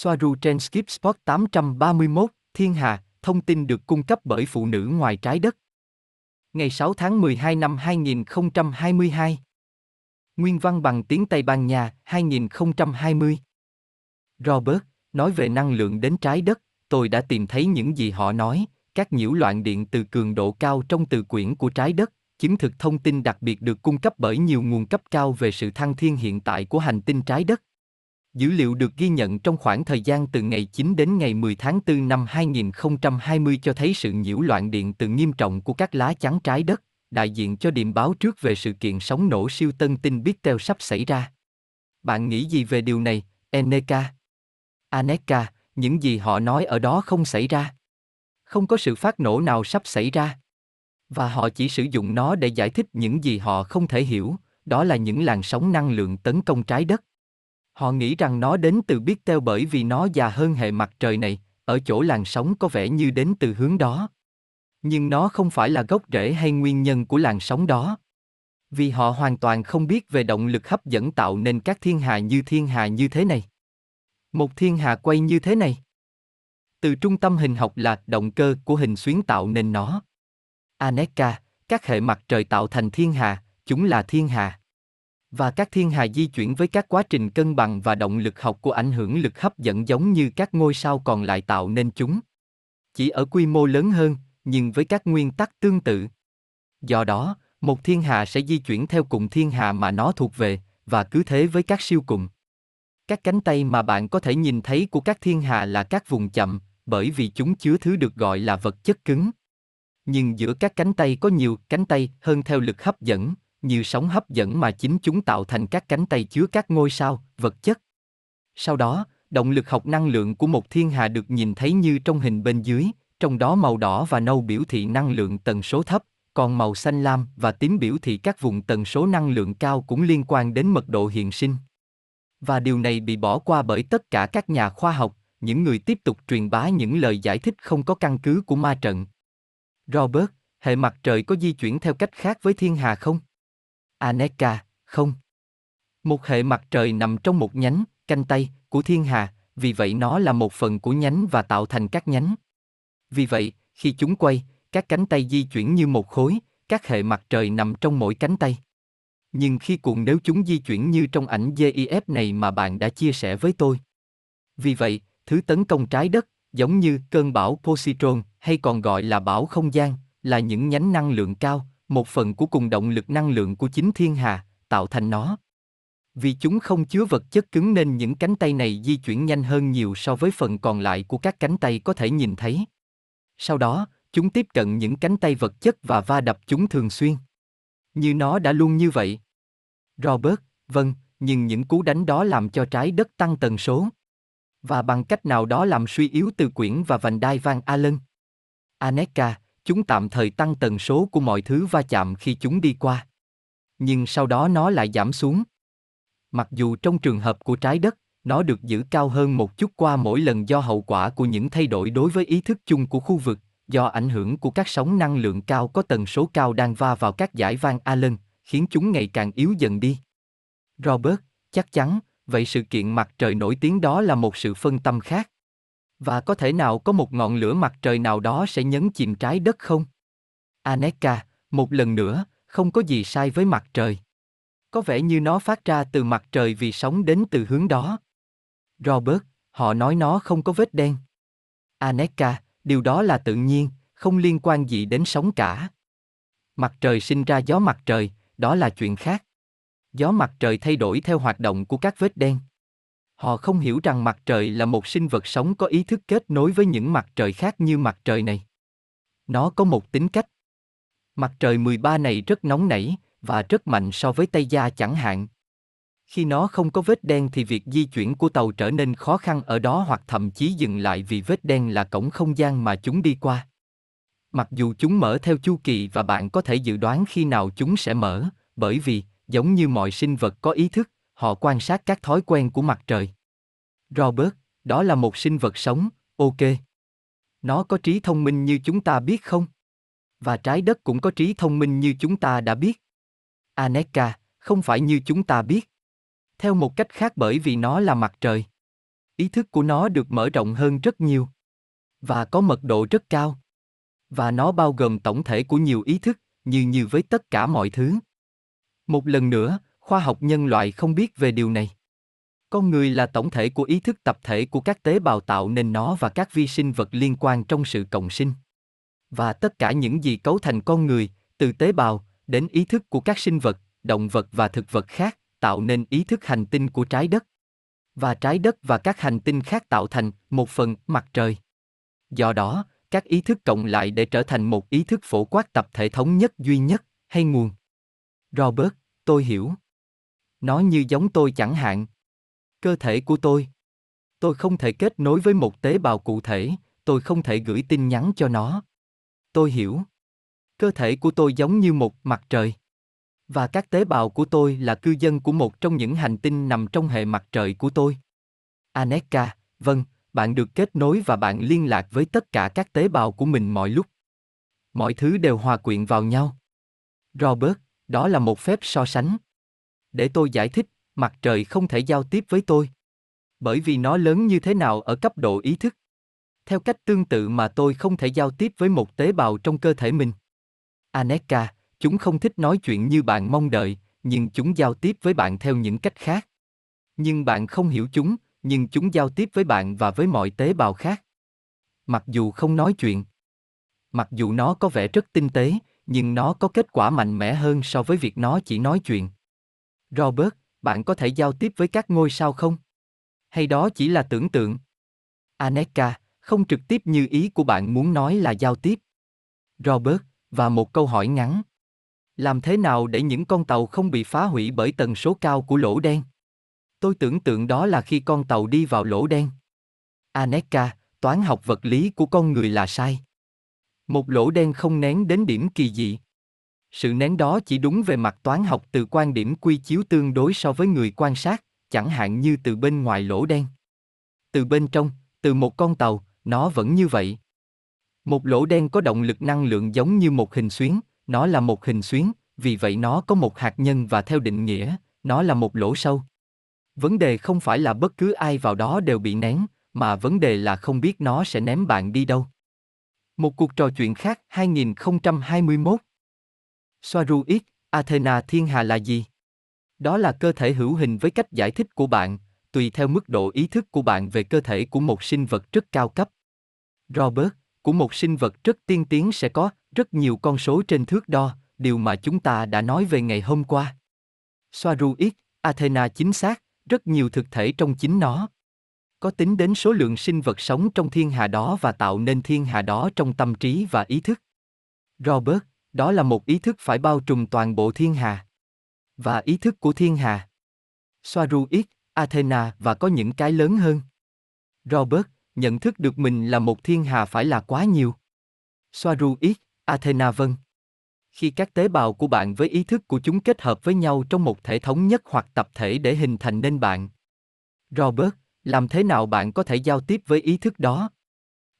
Soaru trên Skip Spot 831, Thiên Hà, thông tin được cung cấp bởi phụ nữ ngoài trái đất. Ngày 6 tháng 12 năm 2022. Nguyên văn bằng tiếng Tây Ban Nha, 2020. Robert, nói về năng lượng đến trái đất, tôi đã tìm thấy những gì họ nói, các nhiễu loạn điện từ cường độ cao trong từ quyển của trái đất, chứng thực thông tin đặc biệt được cung cấp bởi nhiều nguồn cấp cao về sự thăng thiên hiện tại của hành tinh trái đất. Dữ liệu được ghi nhận trong khoảng thời gian từ ngày 9 đến ngày 10 tháng 4 năm 2020 cho thấy sự nhiễu loạn điện từ nghiêm trọng của các lá chắn trái đất, đại diện cho điềm báo trước về sự kiện sóng nổ siêu tân tinh Beetle sắp xảy ra. Bạn nghĩ gì về điều này, Eneka? Aneka, những gì họ nói ở đó không xảy ra. Không có sự phát nổ nào sắp xảy ra. Và họ chỉ sử dụng nó để giải thích những gì họ không thể hiểu, đó là những làn sóng năng lượng tấn công trái đất. Họ nghĩ rằng nó đến từ biết teo bởi vì nó già hơn hệ mặt trời này, ở chỗ làn sóng có vẻ như đến từ hướng đó. Nhưng nó không phải là gốc rễ hay nguyên nhân của làn sóng đó. Vì họ hoàn toàn không biết về động lực hấp dẫn tạo nên các thiên hà như thiên hà như thế này. Một thiên hà quay như thế này. Từ trung tâm hình học là động cơ của hình xuyến tạo nên nó. Aneka, các hệ mặt trời tạo thành thiên hà, chúng là thiên hà. Và các thiên hà di chuyển với các quá trình cân bằng và động lực học của ảnh hưởng lực hấp dẫn giống như các ngôi sao còn lại tạo nên chúng. Chỉ ở quy mô lớn hơn, nhưng với các nguyên tắc tương tự. Do đó, một thiên hà sẽ di chuyển theo cùng thiên hà mà nó thuộc về, và cứ thế với các siêu cùng. Các cánh tay mà bạn có thể nhìn thấy của các thiên hà là các vùng chậm, bởi vì chúng chứa thứ được gọi là vật chất cứng. Nhưng giữa các cánh tay có nhiều cánh tay hơn theo lực hấp dẫn, nhiều sóng hấp dẫn mà chính chúng tạo thành các cánh tay chứa các ngôi sao, vật chất. Sau đó, động lực học năng lượng của một thiên hà được nhìn thấy như trong hình bên dưới, trong đó màu đỏ và nâu biểu thị năng lượng tần số thấp, còn màu xanh lam và tím biểu thị các vùng tần số năng lượng cao cũng liên quan đến mật độ hiện sinh. Và điều này bị bỏ qua bởi tất cả các nhà khoa học, những người tiếp tục truyền bá những lời giải thích không có căn cứ của ma trận. Robert, hệ mặt trời có di chuyển theo cách khác với thiên hà không? Aneka, không. Một hệ mặt trời nằm trong một nhánh, canh tay, của thiên hà, vì vậy nó là một phần của nhánh và tạo thành các nhánh. Vì vậy, khi chúng quay, các cánh tay di chuyển như một khối, các hệ mặt trời nằm trong mỗi cánh tay. Nhưng khi cuộn nếu chúng di chuyển như trong ảnh GIF này mà bạn đã chia sẻ với tôi. Vì vậy, thứ tấn công trái đất, giống như cơn bão positron hay còn gọi là bão không gian, là những nhánh năng lượng cao, một phần của cùng động lực năng lượng của chính thiên hà, tạo thành nó. Vì chúng không chứa vật chất cứng nên những cánh tay này di chuyển nhanh hơn nhiều so với phần còn lại của các cánh tay có thể nhìn thấy. Sau đó, chúng tiếp cận những cánh tay vật chất và va đập chúng thường xuyên. Như nó đã luôn như vậy. Robert, vâng, nhưng những cú đánh đó làm cho trái đất tăng tần số. Và bằng cách nào đó làm suy yếu từ quyển và vành đai Van Allen. Aneka, chúng tạm thời tăng tần số của mọi thứ va chạm khi chúng đi qua. Nhưng sau đó nó lại giảm xuống. Mặc dù trong trường hợp của trái đất, nó được giữ cao hơn một chút qua mỗi lần do hậu quả của những thay đổi đối với ý thức chung của khu vực, do ảnh hưởng của các sóng năng lượng cao có tần số cao đang va vào các giải Van Allen, khiến chúng ngày càng yếu dần đi. Robert, chắc chắn, vậy sự kiện mặt trời nổi tiếng đó là một sự phân tâm khác. Và có thể nào có một ngọn lửa mặt trời nào đó sẽ nhấn chìm trái đất không? Aneka, một lần nữa, không có gì sai với mặt trời. Có vẻ như nó phát ra từ mặt trời vì sóng đến từ hướng đó. Robert, họ nói nó không có vết đen. Aneka, điều đó là tự nhiên, không liên quan gì đến sóng cả. Mặt trời sinh ra gió mặt trời, đó là chuyện khác. Gió mặt trời thay đổi theo hoạt động của các vết đen. Họ không hiểu rằng mặt trời là một sinh vật sống có ý thức kết nối với những mặt trời khác như mặt trời này. Nó có một tính cách. Mặt trời 13 này rất nóng nảy và rất mạnh so với Tây Gia chẳng hạn. Khi nó không có vết đen thì việc di chuyển của tàu trở nên khó khăn ở đó hoặc thậm chí dừng lại vì vết đen là cổng không gian mà chúng đi qua. Mặc dù chúng mở theo chu kỳ và bạn có thể dự đoán khi nào chúng sẽ mở, bởi vì, giống như mọi sinh vật có ý thức, họ quan sát các thói quen của mặt trời. Robert, đó là một sinh vật sống, ok. Nó có trí thông minh như chúng ta biết không? Và trái đất cũng có trí thông minh như chúng ta đã biết. Aneka, không phải như chúng ta biết. Theo một cách khác bởi vì nó là mặt trời. Ý thức của nó được mở rộng hơn rất nhiều. Và có mật độ rất cao. Và nó bao gồm tổng thể của nhiều ý thức, như như với tất cả mọi thứ. Một lần nữa, khoa học nhân loại không biết về điều này. Con người là tổng thể của ý thức tập thể của các tế bào tạo nên nó và các vi sinh vật liên quan trong sự cộng sinh. Và tất cả những gì cấu thành con người, từ tế bào đến ý thức của các sinh vật, động vật và thực vật khác, tạo nên ý thức hành tinh của trái đất. Và trái đất và các hành tinh khác tạo thành một phần mặt trời. Do đó, các ý thức cộng lại để trở thành một ý thức phổ quát tập thể thống nhất duy nhất, hay nguồn. Robert, tôi hiểu. Nó như giống tôi chẳng hạn. Cơ thể của tôi. Tôi không thể kết nối với một tế bào cụ thể, tôi không thể gửi tin nhắn cho nó. Tôi hiểu. Cơ thể của tôi giống như một mặt trời. Và các tế bào của tôi là cư dân của một trong những hành tinh nằm trong hệ mặt trời của tôi. Aneka, vâng, bạn được kết nối và bạn liên lạc với tất cả các tế bào của mình mọi lúc. Mọi thứ đều hòa quyện vào nhau. Robert, đó là một phép so sánh. Để tôi giải thích, mặt trời không thể giao tiếp với tôi. Bởi vì nó lớn như thế nào ở cấp độ ý thức. Theo cách tương tự mà tôi không thể giao tiếp với một tế bào trong cơ thể mình. Aneka, chúng không thích nói chuyện như bạn mong đợi, nhưng chúng giao tiếp với bạn theo những cách khác. Nhưng bạn không hiểu chúng, nhưng chúng giao tiếp với bạn và với mọi tế bào khác. Mặc dù không nói chuyện, mặc dù nó có vẻ rất tinh tế, nhưng nó có kết quả mạnh mẽ hơn so với việc nó chỉ nói chuyện. Robert, bạn có thể giao tiếp với các ngôi sao không? Hay đó chỉ là tưởng tượng? Aneka, không trực tiếp như ý của bạn muốn nói là giao tiếp. Robert, và một câu hỏi ngắn. Làm thế nào để những con tàu không bị phá hủy bởi tần số cao của lỗ đen? Tôi tưởng tượng đó là khi con tàu đi vào lỗ đen. Aneka, toán học vật lý của con người là sai. Một lỗ đen không nén đến điểm kỳ dị. Sự nén đó chỉ đúng về mặt toán học từ quan điểm quy chiếu tương đối so với người quan sát, chẳng hạn như từ bên ngoài lỗ đen. Từ bên trong, từ một con tàu, nó vẫn như vậy. Một lỗ đen có động lực năng lượng giống như một hình xuyến, nó là một hình xuyến, vì vậy nó có một hạt nhân và theo định nghĩa, nó là một lỗ sâu. Vấn đề không phải là bất cứ ai vào đó đều bị nén, mà vấn đề là không biết nó sẽ ném bạn đi đâu. Một cuộc trò chuyện khác 2021 Soaruit, Athena Thiên Hà là gì? Đó là cơ thể hữu hình với cách giải thích của bạn, tùy theo mức độ ý thức của bạn về cơ thể của một sinh vật rất cao cấp. Robert, của một sinh vật rất tiên tiến sẽ có rất nhiều con số trên thước đo, điều mà chúng ta đã nói về ngày hôm qua. Soaruit, Athena chính xác, rất nhiều thực thể trong chính nó. Có tính đến số lượng sinh vật sống trong thiên hà đó và tạo nên thiên hà đó trong tâm trí và ý thức. Robert, đó là một ý thức phải bao trùm toàn bộ thiên hà. Và ý thức của thiên hà. Soaru X, Athena và có những cái lớn hơn. Robert, nhận thức được mình là một thiên hà phải là quá nhiều. Soaru X, Athena vâng. Khi các tế bào của bạn với ý thức của chúng kết hợp với nhau trong một thể thống nhất hoặc tập thể để hình thành nên bạn. Robert, làm thế nào bạn có thể giao tiếp với ý thức đó?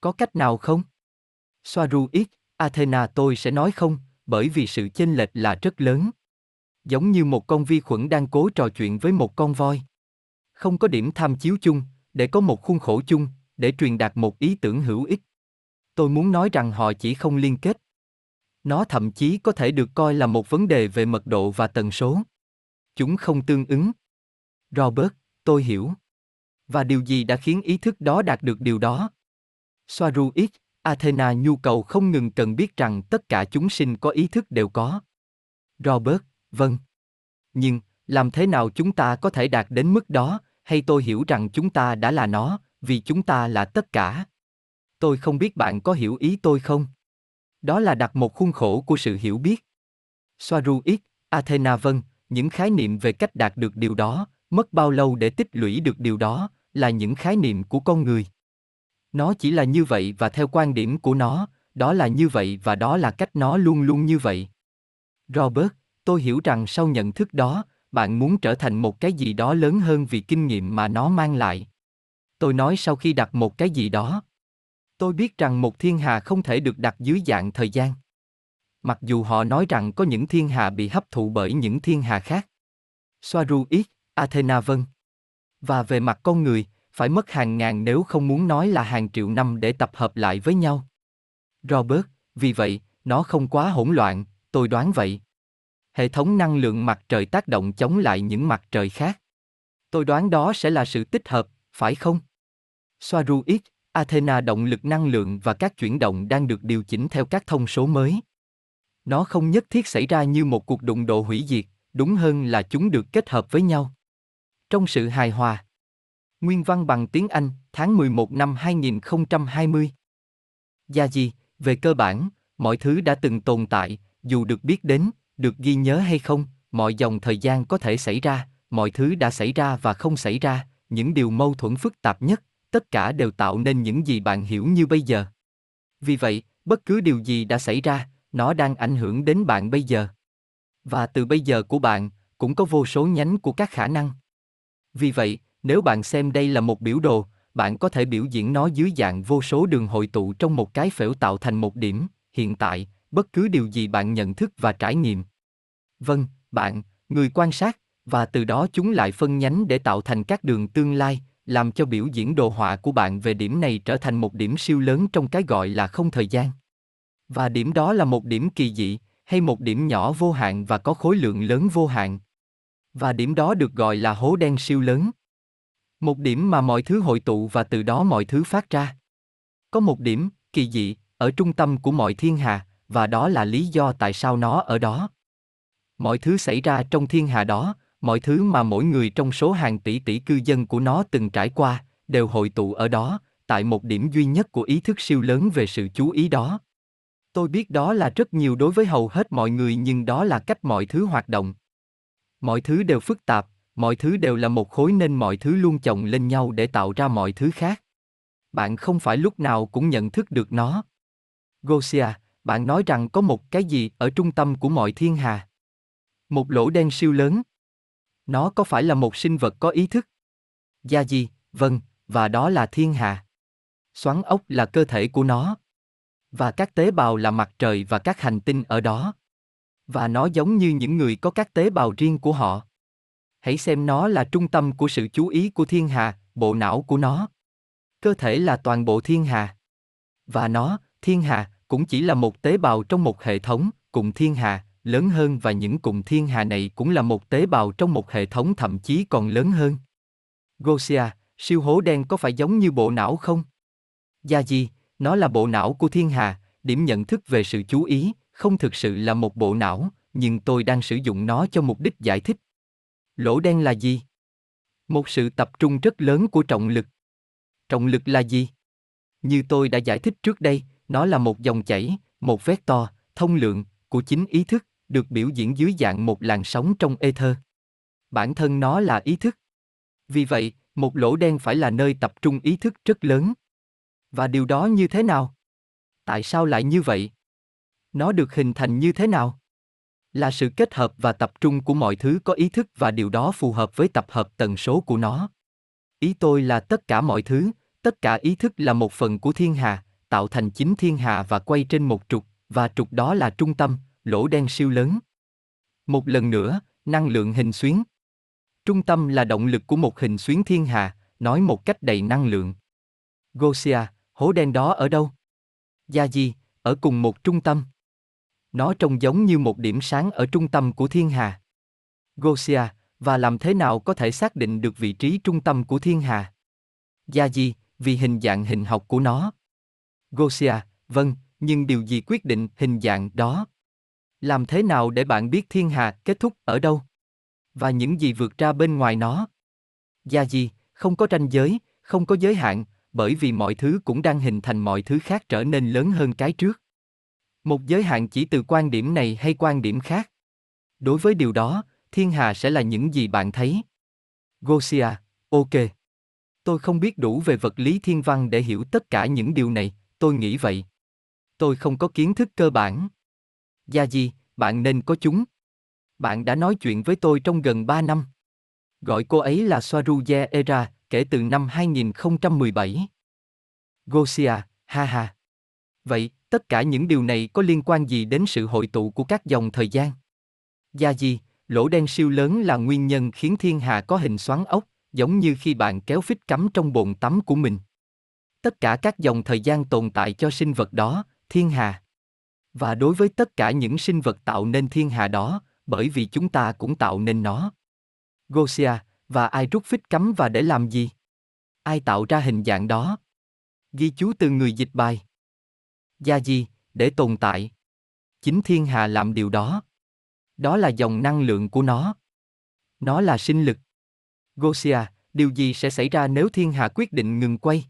Có cách nào không? Soaru X, Athena tôi sẽ nói không, bởi vì sự chênh lệch là rất lớn. Giống như một con vi khuẩn đang cố trò chuyện với một con voi. Không có điểm tham chiếu chung, để có một khuôn khổ chung, để truyền đạt một ý tưởng hữu ích. Tôi muốn nói rằng họ chỉ không liên kết. Nó thậm chí có thể được coi là một vấn đề về mật độ và tần số. Chúng không tương ứng. Robert, tôi hiểu. Và điều gì đã khiến ý thức đó đạt được điều đó? Soaru X, Athena nhu cầu không ngừng cần biết rằng tất cả chúng sinh có ý thức đều có. Robert, vâng. Nhưng, làm thế nào chúng ta có thể đạt đến mức đó, hay tôi hiểu rằng chúng ta đã là nó, vì chúng ta là tất cả. Tôi không biết bạn có hiểu ý tôi không? Đó là đặt một khuôn khổ của sự hiểu biết. Soaru X, Athena vâng, những khái niệm về cách đạt được điều đó, mất bao lâu để tích lũy được điều đó, là những khái niệm của con người. Nó chỉ là như vậy và theo quan điểm của nó, đó là như vậy và đó là cách nó luôn luôn như vậy. Robert, tôi hiểu rằng sau nhận thức đó, bạn muốn trở thành một cái gì đó lớn hơn vì kinh nghiệm mà nó mang lại. Tôi nói sau khi đặt một cái gì đó. Tôi biết rằng một thiên hà không thể được đặt dưới dạng thời gian. Mặc dù họ nói rằng có những thiên hà bị hấp thụ bởi những thiên hà khác. Soaru X, Athena vân. Và về mặt con người, phải mất hàng ngàn nếu không muốn nói là hàng triệu năm để tập hợp lại với nhau. Robert, vì vậy, nó không quá hỗn loạn, tôi đoán vậy. Hệ thống năng lượng mặt trời tác động chống lại những mặt trời khác. Tôi đoán đó sẽ là sự tích hợp, phải không? Soaru X, Athena động lực năng lượng và các chuyển động đang được điều chỉnh theo các thông số mới. Nó không nhất thiết xảy ra như một cuộc đụng độ hủy diệt, đúng hơn là chúng được kết hợp với nhau. Trong sự hài hòa. Nguyên văn bằng tiếng Anh, tháng 11 năm 2020. Gia gì, về cơ bản, mọi thứ đã từng tồn tại, dù được biết đến, được ghi nhớ hay không, mọi dòng thời gian có thể xảy ra, mọi thứ đã xảy ra và không xảy ra, những điều mâu thuẫn phức tạp nhất, tất cả đều tạo nên những gì bạn hiểu như bây giờ. Vì vậy, bất cứ điều gì đã xảy ra, nó đang ảnh hưởng đến bạn bây giờ. Và từ bây giờ của bạn, cũng có vô số nhánh của các khả năng. Vì vậy, nếu bạn xem đây là một biểu đồ, bạn có thể biểu diễn nó dưới dạng vô số đường hội tụ trong một cái phễu tạo thành một điểm, hiện tại, bất cứ điều gì bạn nhận thức và trải nghiệm. Vâng, bạn, người quan sát, và từ đó chúng lại phân nhánh để tạo thành các đường tương lai, làm cho biểu diễn đồ họa của bạn về điểm này trở thành một điểm siêu lớn trong cái gọi là không thời gian. Và điểm đó là một điểm kỳ dị, hay một điểm nhỏ vô hạn và có khối lượng lớn vô hạn. Và điểm đó được gọi là hố đen siêu lớn. Một điểm mà mọi thứ hội tụ và từ đó mọi thứ phát ra. Có một điểm, kỳ dị, ở trung tâm của mọi thiên hà, và đó là lý do tại sao nó ở đó. Mọi thứ xảy ra trong thiên hà đó, mọi thứ mà mỗi người trong số hàng tỷ tỷ cư dân của nó từng trải qua, đều hội tụ ở đó, tại một điểm duy nhất của ý thức siêu lớn về sự chú ý đó. Tôi biết đó là rất nhiều đối với hầu hết mọi người nhưng đó là cách mọi thứ hoạt động. Mọi thứ đều phức tạp, mọi thứ đều là một khối nên mọi thứ luôn chồng lên nhau để tạo ra mọi thứ khác. Bạn không phải lúc nào cũng nhận thức được nó. Gosia, bạn nói rằng có một cái gì ở trung tâm của mọi thiên hà. Một lỗ đen siêu lớn. Nó có phải là một sinh vật có ý thức? Gia gì, vâng, và đó là thiên hà. Xoắn ốc là cơ thể của nó. Và các tế bào là mặt trời và các hành tinh ở đó. Và nó giống như những người có các tế bào riêng của họ. Hãy xem nó là trung tâm của sự chú ý của thiên hà, bộ não của nó. Cơ thể là toàn bộ thiên hà. Và nó, thiên hà, cũng chỉ là một tế bào trong một hệ thống, cùng thiên hà, lớn hơn và những cùng thiên hà này cũng là một tế bào trong một hệ thống thậm chí còn lớn hơn. Gosia, siêu hố đen có phải giống như bộ não không? Gia di nó là bộ não của thiên hà, điểm nhận thức về sự chú ý, không thực sự là một bộ não, nhưng tôi đang sử dụng nó cho mục đích giải thích. Lỗ đen là gì? Một sự tập trung rất lớn của trọng lực. Trọng lực là gì? Như tôi đã giải thích trước đây, nó là một dòng chảy, một vector, thông lượng, của chính ý thức, được biểu diễn dưới dạng một làn sóng trong ether. Bản thân nó là ý thức. Vì vậy, một lỗ đen phải là nơi tập trung ý thức rất lớn. Và điều đó như thế nào? Tại sao lại như vậy? Nó được hình thành như thế nào? Là sự kết hợp và tập trung của mọi thứ có ý thức và điều đó phù hợp với tập hợp tần số của nó. Ý tôi là tất cả mọi thứ, tất cả ý thức là một phần của thiên hà, tạo thành chính thiên hà và quay trên một trục, và trục đó là trung tâm, lỗ đen siêu lớn. Một lần nữa, năng lượng hình xuyến. Trung tâm là động lực của một hình xuyến thiên hà, nói một cách đầy năng lượng. Gosia, hố đen đó ở đâu? Gia Di, ở cùng một trung tâm. Nó trông giống như một điểm sáng ở trung tâm của thiên hà. Gosia, và làm thế nào có thể xác định được vị trí trung tâm của thiên hà? Gia Di, vì hình dạng hình học của nó. Gosia, vâng, nhưng điều gì quyết định hình dạng đó? Làm thế nào để bạn biết thiên hà kết thúc ở đâu? Và những gì vượt ra bên ngoài nó? Gia Di, không có ranh giới, không có giới hạn, bởi vì mọi thứ cũng đang hình thành mọi thứ khác trở nên lớn hơn cái trước. Một giới hạn chỉ từ quan điểm này hay quan điểm khác. Đối với điều đó, thiên hà sẽ là những gì bạn thấy. Gosia, ok. Tôi không biết đủ về vật lý thiên văn để hiểu tất cả những điều này, tôi nghĩ vậy. Tôi không có kiến thức cơ bản. Gia gì, bạn nên có chúng. Bạn đã nói chuyện với tôi trong gần 3 năm. Gọi cô ấy là Swaruje Era, kể từ năm 2017. Gosia, ha ha. Vậy, tất cả những điều này có liên quan gì đến sự hội tụ của các dòng thời gian? Gia gì, lỗ đen siêu lớn là nguyên nhân khiến thiên hà có hình xoắn ốc, giống như khi bạn kéo phích cắm trong bồn tắm của mình. Tất cả các dòng thời gian tồn tại cho sinh vật đó, thiên hà. Và đối với tất cả những sinh vật tạo nên thiên hà đó, bởi vì chúng ta cũng tạo nên nó. Gosia, và ai rút phích cắm và để làm gì? Ai tạo ra hình dạng đó? Ghi chú từ người dịch bài. Gia gì, để tồn tại. Chính thiên hà làm điều đó. Đó là dòng năng lượng của nó. Nó là sinh lực. Gosia, điều gì sẽ xảy ra nếu thiên hà quyết định ngừng quay?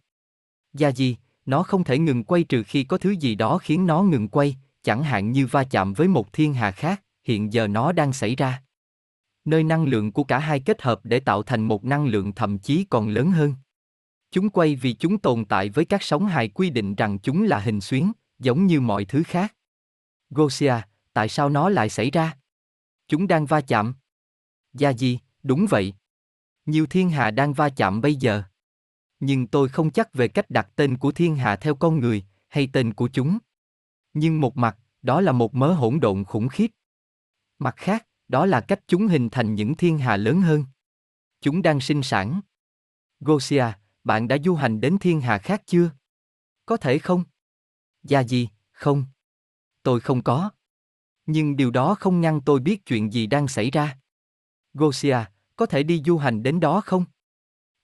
Gia gì, nó không thể ngừng quay trừ khi có thứ gì đó khiến nó ngừng quay, chẳng hạn như va chạm với một thiên hà khác, hiện giờ nó đang xảy ra. Nơi năng lượng của cả hai kết hợp để tạo thành một năng lượng thậm chí còn lớn hơn. Chúng quay vì chúng tồn tại với các sóng hài quy định rằng chúng là hình xuyến, giống như mọi thứ khác. Gosia, tại sao nó lại xảy ra? Chúng đang va chạm. Gia gì, đúng vậy. Nhiều thiên hà đang va chạm bây giờ. Nhưng tôi không chắc về cách đặt tên của thiên hà theo con người, hay tên của chúng. Nhưng một mặt, đó là một mớ hỗn độn khủng khiếp. Mặt khác, đó là cách chúng hình thành những thiên hà lớn hơn. Chúng đang sinh sản. Gosia, bạn đã du hành đến thiên hà khác chưa? Có thể không? Gia gì, không. Tôi không có. Nhưng điều đó không ngăn tôi biết chuyện gì đang xảy ra. Gosia, có thể đi du hành đến đó không?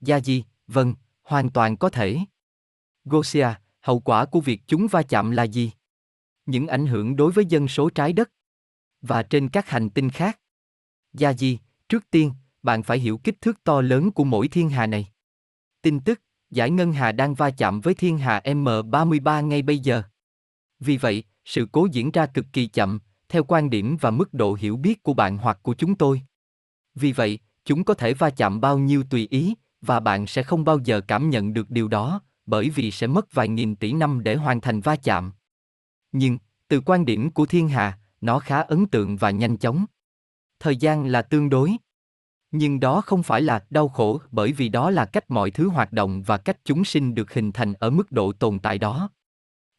Gia gì, vâng, hoàn toàn có thể. Gosia, hậu quả của việc chúng va chạm là gì? Những ảnh hưởng đối với dân số trái đất và trên các hành tinh khác. Dạ Gia di, trước tiên, bạn phải hiểu kích thước to lớn của mỗi thiên hà này. Tin tức, giải ngân hà đang va chạm với thiên hà M33 ngay bây giờ. Vì vậy, sự cố diễn ra cực kỳ chậm, theo quan điểm và mức độ hiểu biết của bạn hoặc của chúng tôi. Vì vậy, chúng có thể va chạm bao nhiêu tùy ý, và bạn sẽ không bao giờ cảm nhận được điều đó, bởi vì sẽ mất vài nghìn tỷ năm để hoàn thành va chạm. Nhưng, từ quan điểm của thiên hà, nó khá ấn tượng và nhanh chóng. Thời gian là tương đối. Nhưng đó không phải là đau khổ bởi vì đó là cách mọi thứ hoạt động và cách chúng sinh được hình thành ở mức độ tồn tại đó.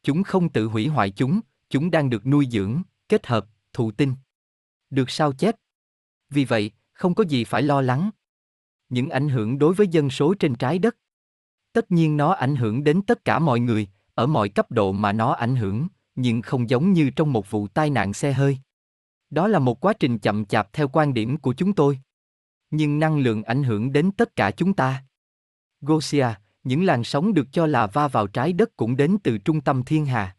Chúng không tự hủy hoại chúng, chúng đang được nuôi dưỡng, kết hợp, thụ tinh. Được sao chép. Vì vậy, không có gì phải lo lắng. Những ảnh hưởng đối với dân số trên trái đất. Tất nhiên nó ảnh hưởng đến tất cả mọi người, ở mọi cấp độ mà nó ảnh hưởng, nhưng không giống như trong một vụ tai nạn xe hơi. Đó là một quá trình chậm chạp theo quan điểm của chúng tôi. Nhưng năng lượng ảnh hưởng đến tất cả chúng ta. Gosia, những làn sóng được cho là va vào trái đất cũng đến từ trung tâm thiên hà.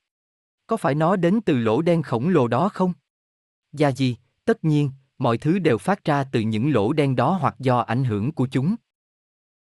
Có phải nó đến từ lỗ đen khổng lồ đó không? Gia gì, tất nhiên, mọi thứ đều phát ra từ những lỗ đen đó hoặc do ảnh hưởng của chúng.